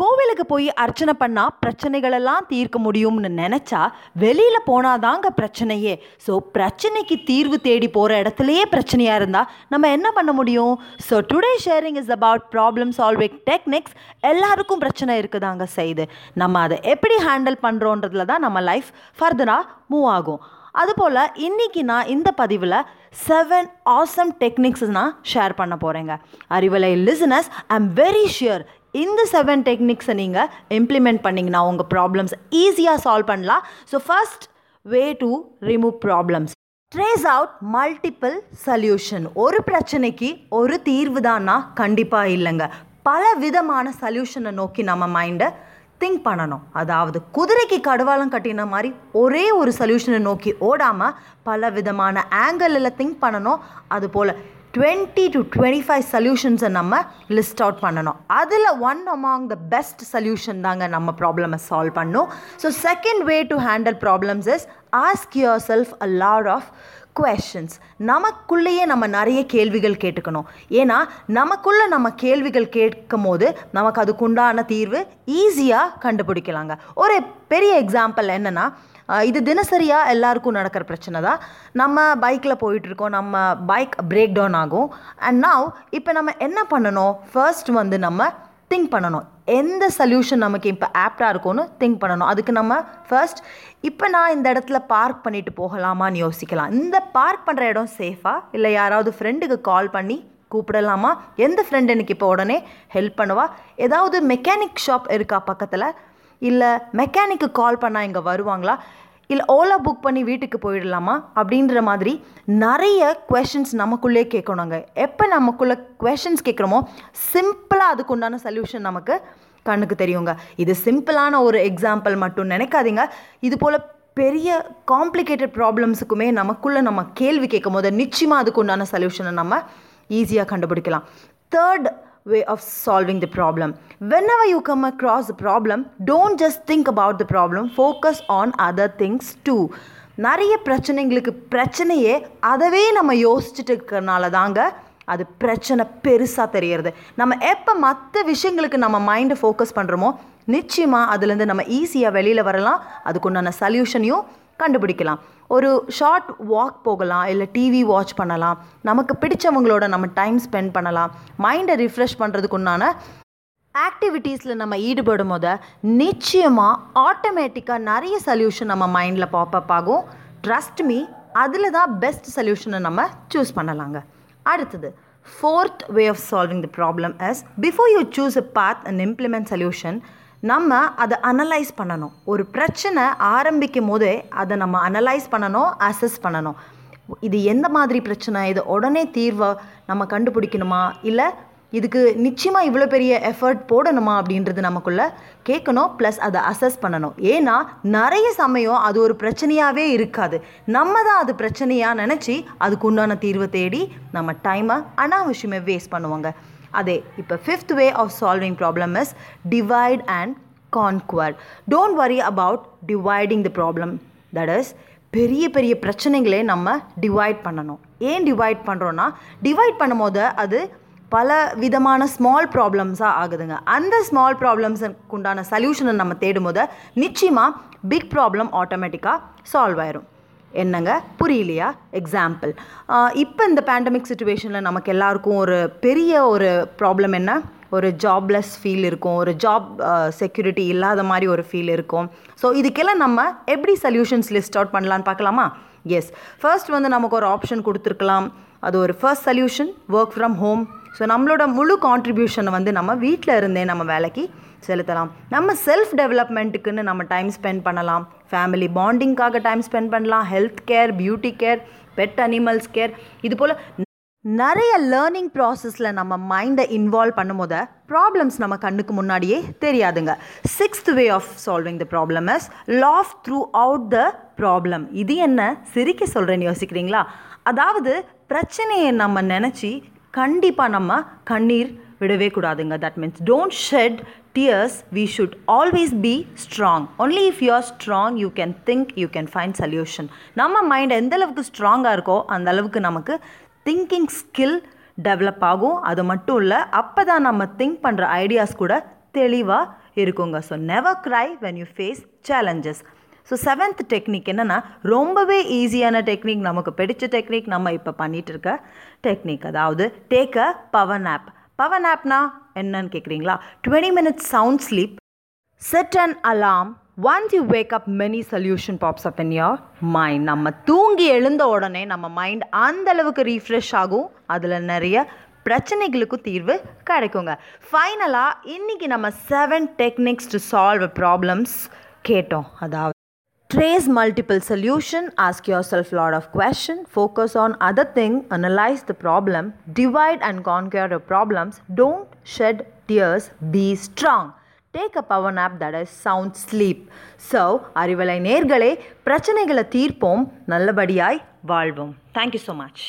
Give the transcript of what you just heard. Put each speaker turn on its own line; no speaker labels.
கோவிலுக்கு போய் அர்ச்சனை பண்ணால் பிரச்சனைகளெல்லாம் தீர்க்க முடியும்னு நினச்சா வெளியில் போனாதாங்க பிரச்சனையே. ஸோ பிரச்சனைக்கு தீர்வு தேடி போகிற இடத்துலையே பிரச்சனையாக இருந்தால் நம்ம என்ன பண்ண முடியும்? So today sharing is about problem solving techniques எல்லாருக்கும் பிரச்சனை இருக்குதாங்க செய்து. நம்ம அதை எப்படி ஹேண்டில் பண்ணுறோன்றதுல தான் நம்ம லைஃப் ஃபர்தராக மூவ் ஆகும். அதுபோல் இன்றைக்கி நான் இந்த பதிவில் செவன் ஆசம் டெக்னிக்ஸ் நான் ஷேர் பண்ண போகிறேங்க Arivalai listeners I am very sure இந்த செவன் டெக்னிக்ஸை நீங்கள் இம்ப்ளிமெண்ட் பண்ணிங்கன்னா உங்கள் ப்ராப்ளம்ஸ் ஈஸியாக சால்வ் பண்ணலாம். So first way to remove problems trace out multiple solution ஒரு பிரச்சனைக்கு ஒரு தீர்வு தான்னா கண்டிப்பாக இல்லைங்க. பல விதமான சொல்யூஷனை நோக்கி நம்ம மைண்டை திங்க் பண்ணணும். அதாவது குதிரைக்கு கடுவாளம் கட்டின மாதிரி ஒரே ஒரு சொல்யூஷனை நோக்கி ஓடாமல் பல விதமான ஆங்கிளில் திங்க் பண்ணணும். அதுபோல் டுவெண்ட்டி டு டுவெண்ட்டி ஃபைவ் சொல்யூஷன்ஸை நம்ம லிஸ்ட் அவுட் பண்ணணும். அதில் one among the best solution தாங்க நம்ம ப்ராப்ளமை சால்வ் பண்ணும். So second way to handle problems is ask yourself a lot of questions நமக்குள்ளேயே நம்ம நிறைய கேள்விகள் கேட்டுக்கணும். ஏன்னா நமக்குள்ளே நம்ம கேள்விகள் கேட்கும் போது நமக்கு அதுக்குண்டான தீர்வு ஈஸியாக கண்டுபிடிக்கலாங்க. ஒரு பெரிய எக்ஸாம்பிள் என்னென்னா இது தினசரியாக எல்லாருக்கும் நடக்கிற பிரச்சனை தான். நம்ம பைக்கில் போயிட்டுருக்கோம் நம்ம பைக் பிரேக் டவுன் ஆகும். அண்ட் நாவ் இப்போ நம்ம என்ன பண்ணணும்? ஃபர்ஸ்ட் வந்து நம்ம திங்க் பண்ணணும். எந்த சொல்யூஷன் நமக்கு இப்போ ஆப்டாக இருக்கும்னு திங்க் பண்ணணும். அதுக்கு நம்ம ஃபர்ஸ்ட் இப்போ நான் இந்த இடத்துல பார்க் பண்ணிட்டு போகலாமான்னு யோசிக்கலாம். இந்த பார்க் பண்ணுற இடம் சேஃபாக இல்லை யாராவது ஃப்ரெண்டுக்கு கால் பண்ணி கூப்பிடலாமா? எந்த ஃப்ரெண்டு எனக்கு இப்போ உடனே ஹெல்ப் பண்ணுவா? ஏதாவது மெக்கானிக் ஷாப் இருக்கா பக்கத்தில்? இல்லை மெக்கானிக்கு கால் பண்ணால் இங்கே வருவாங்களா? இல்லை ஓலா புக் பண்ணி வீட்டுக்கு போயிடலாமா? அப்படின்ற மாதிரி நிறைய கொஷின்ஸ் நமக்குள்ளே கேட்கணுங்க எப்போ நமக்குள்ளே கொஷின்ஸ் கேட்குறோமோ சிம்பிளாக அதுக்கு உண்டான சொல்யூஷன் நமக்கு கண்ணுக்கு தெரியுங்க. இது சிம்பிளான ஒரு எக்ஸாம்பிள் மட்டும் நினைக்காதீங்க. இது போல் பெரிய காம்ப்ளிகேட்டட் ப்ராப்ளம்ஸுக்குமே நமக்குள்ளே நம்ம கேள்வி கேட்கும் போது நிச்சயமாக அதுக்கு உண்டான சொல்யூஷனை நம்ம ஈஸியாக கண்டுபிடிக்கலாம். Third way of solving the problem. Whenever you come across a problem, don't just think about the problem, focus on other things too. நிறைய பிரச்சனைங்களுக்கு பிரச்சனையே அதவே நம்ம யோசிச்சுட்டு இருக்கிறனால தாங்க அது பிரச்சனை பெருசாக தெரியறது நம்ம எப்போ மற்ற விஷயங்களுக்கு நம்ம மைண்டை ஃபோக்கஸ் பண்ணுறோமோ நிச்சயமாக அதுலேருந்து நம்ம ஈஸியாக வெளியில் வரலாம் அதுக்குண்டான சொல்யூஷனையும் கண்டுபிடிக்கலாம். ஒரு ஷார்ட் வாக் போகலாம் இல்லை டிவி வாட்ச் பண்ணலாம். நமக்கு பிடிச்சவங்களோட நம்ம டைம் ஸ்பெண்ட் பண்ணலாம். மைண்டை ரிஃப்ரெஷ் பண்ணுறதுக்கு ஆக்டிவிட்டீஸில் நம்ம ஈடுபடும் போது நிச்சயமாக ஆட்டோமேட்டிக்காக நிறைய சொல்யூஷன் நம்ம மைண்டில் பாப்பப் ஆகும். ட்ரஸ்ட் மீ அதில் தான் பெஸ்ட் சொல்யூஷனை நம்ம சூஸ் பண்ணலாங்க. அடுத்தது fourth way of solving the problem is before you choose a path and implement solution நம்ம அதை அனலைஸ் பண்ணணும். ஒரு பிரச்சனை ஆரம்பிக்கும் போதே அதை நம்ம அனலைஸ் பண்ணணும் அசஸ் பண்ணணும். இது எந்த மாதிரி பிரச்சனை? இது உடனே தீர்வை நம்ம கண்டுபிடிக்கணுமா? இல்லை இதுக்கு நிச்சயமாக இவ்வளோ பெரிய எஃபர்ட் போடணுமா அப்படின்றது நமக்குள்ளே கேட்கணும் ப்ளஸ் அதை அசஸ் பண்ணணும். ஏன்னா நிறைய சமயம் அது ஒரு பிரச்சனையாகவே இருக்காது. நம்ம தான் அது பிரச்சனையாக நினச்சி அதுக்கு உண்டான தீர்வை தேடி நம்ம டைமை அனாவசியமே வேஸ்ட் பண்ணுவாங்க. அதே இப்போ fifth way of solving problem is divide and conquer don't worry about dividing the problem that is பெரிய பெரிய பிரச்சனைகளே நம்ம டிவைட் பண்ணணும். ஏன் டிவைட் பண்ணுறோன்னா டிவைட் பண்ணும்போது அது பல விதமான ஸ்மால் ப்ராப்ளம்ஸாக ஆகுதுங்க. அந்த ஸ்மால் ப்ராப்ளம்ஸுக்கு உண்டான சொல்யூஷனை நம்ம தேடும் போது நிச்சயமாக பிக் ப்ராப்ளம் ஆட்டோமேட்டிக்காக சால்வ் ஆயிரும். என்னங்க? புரியலையா? எக்ஸாம்பிள் இப்போ இந்த பேண்டமிக் சுச்சுவேஷனில் நமக்கு எல்லாருக்கும் ஒரு பெரிய ஒரு ப்ராப்ளம் என்ன? ஒரு ஜாப்லெஸ் ஃபீல் இருக்கும். ஒரு ஜாப் செக்யூரிட்டி இல்லாத மாதிரி ஒரு ஃபீல் இருக்கும். ஸோ இதுக்கெல்லாம் நம்ம எப்படி சொல்யூஷன்ஸ் லிஸ்ட் அவுட் பண்ணலான்னு பார்க்கலாமா? எஸ் ஃபர்ஸ்ட் வந்து நமக்கு ஒரு ஆப்ஷன் கொடுத்துருக்கலாம். அது ஒரு first solution work from home so நம்மளோட முழு கான்ட்ரிபியூஷனை வந்து நம்ம வீட்டில் இருந்தே நம்ம வேலைக்கு செலுத்தலாம். நம்ம செல்ஃப் டெவலப்மெண்ட்டுக்குன்னு நம்ம டைம் ஸ்பெண்ட் பண்ணலாம். ஃபேமிலி பாண்டிங்காக டைம் ஸ்பெண்ட் பண்ணலாம். Health care beauty care pet animals care இது போல் நிறைய லேர்னிங் ப்ராசஸில் நம்ம மைண்டை இன்வால்வ் பண்ணும்போது ப்ராப்ளம்ஸ் நம்ம கண்ணுக்கு முன்னாடியே தெரியாதுங்க. Sixth way of solving the problem is laugh throughout the problem இது என்ன? சிரிக்க சொல்கிறேன்னு யோசிக்கிறீங்களா? அதாவது பிரச்சனையை நம்ம நினச்சி கண்டிப்பாக நம்ம கண்ணீர் விடவே கூடாதுங்க. That means don't shed tears we should always be strong only if you are strong you can think you can find solution நம்ம மைண்ட் எந்த அளவுக்கு ஸ்ட்ராங்காக இருக்கோ அந்த அளவுக்கு நமக்கு திங்கிங் ஸ்கில் டெவலப் ஆகும். அது மட்டும் இல்லை அப்போ தான் நம்ம திங்க் பண்ணுற ஐடியாஸ் கூட தெளிவாக இருக்குங்க. So never cry when you face challenges so seventh technique என்னென்னா ரொம்பவே ஈஸியான டெக்னிக் நமக்கு பிடிச்ச டெக்னிக் நம்ம இப்போ பண்ணிகிட்டு இருக்க டெக்னிக் அதாவது take a power nap power நாப்னா என்னன்னு கேட்குறீங்களா twenty minutes sound sleep set and alarm once you wake up many solution pops up in your mind நம்ம தூங்கி எழுந்த உடனே நம்ம மைண்ட் அந்த அளவுக்கு ரீஃப்ரெஷ் ஆகும். அதில் நிறைய பிரச்சனைகளுக்கும் தீர்வு கிடைக்குங்க. ஃபைனலாக இன்றைக்கி நம்ம seven techniques to solve problems கேட்டோம். அதாவது Trace multiple solution, ask yourself lot of question, focus on other thing, analyze the problem, divide and conquer your problems, don't shed tears, be strong. Take a power nap that is sound sleep. So, Arivalai நேர்களே பிரச்சனைகளை தீர்ப்போம் நல்லபடியாய் வாழ்வோம் thank you so much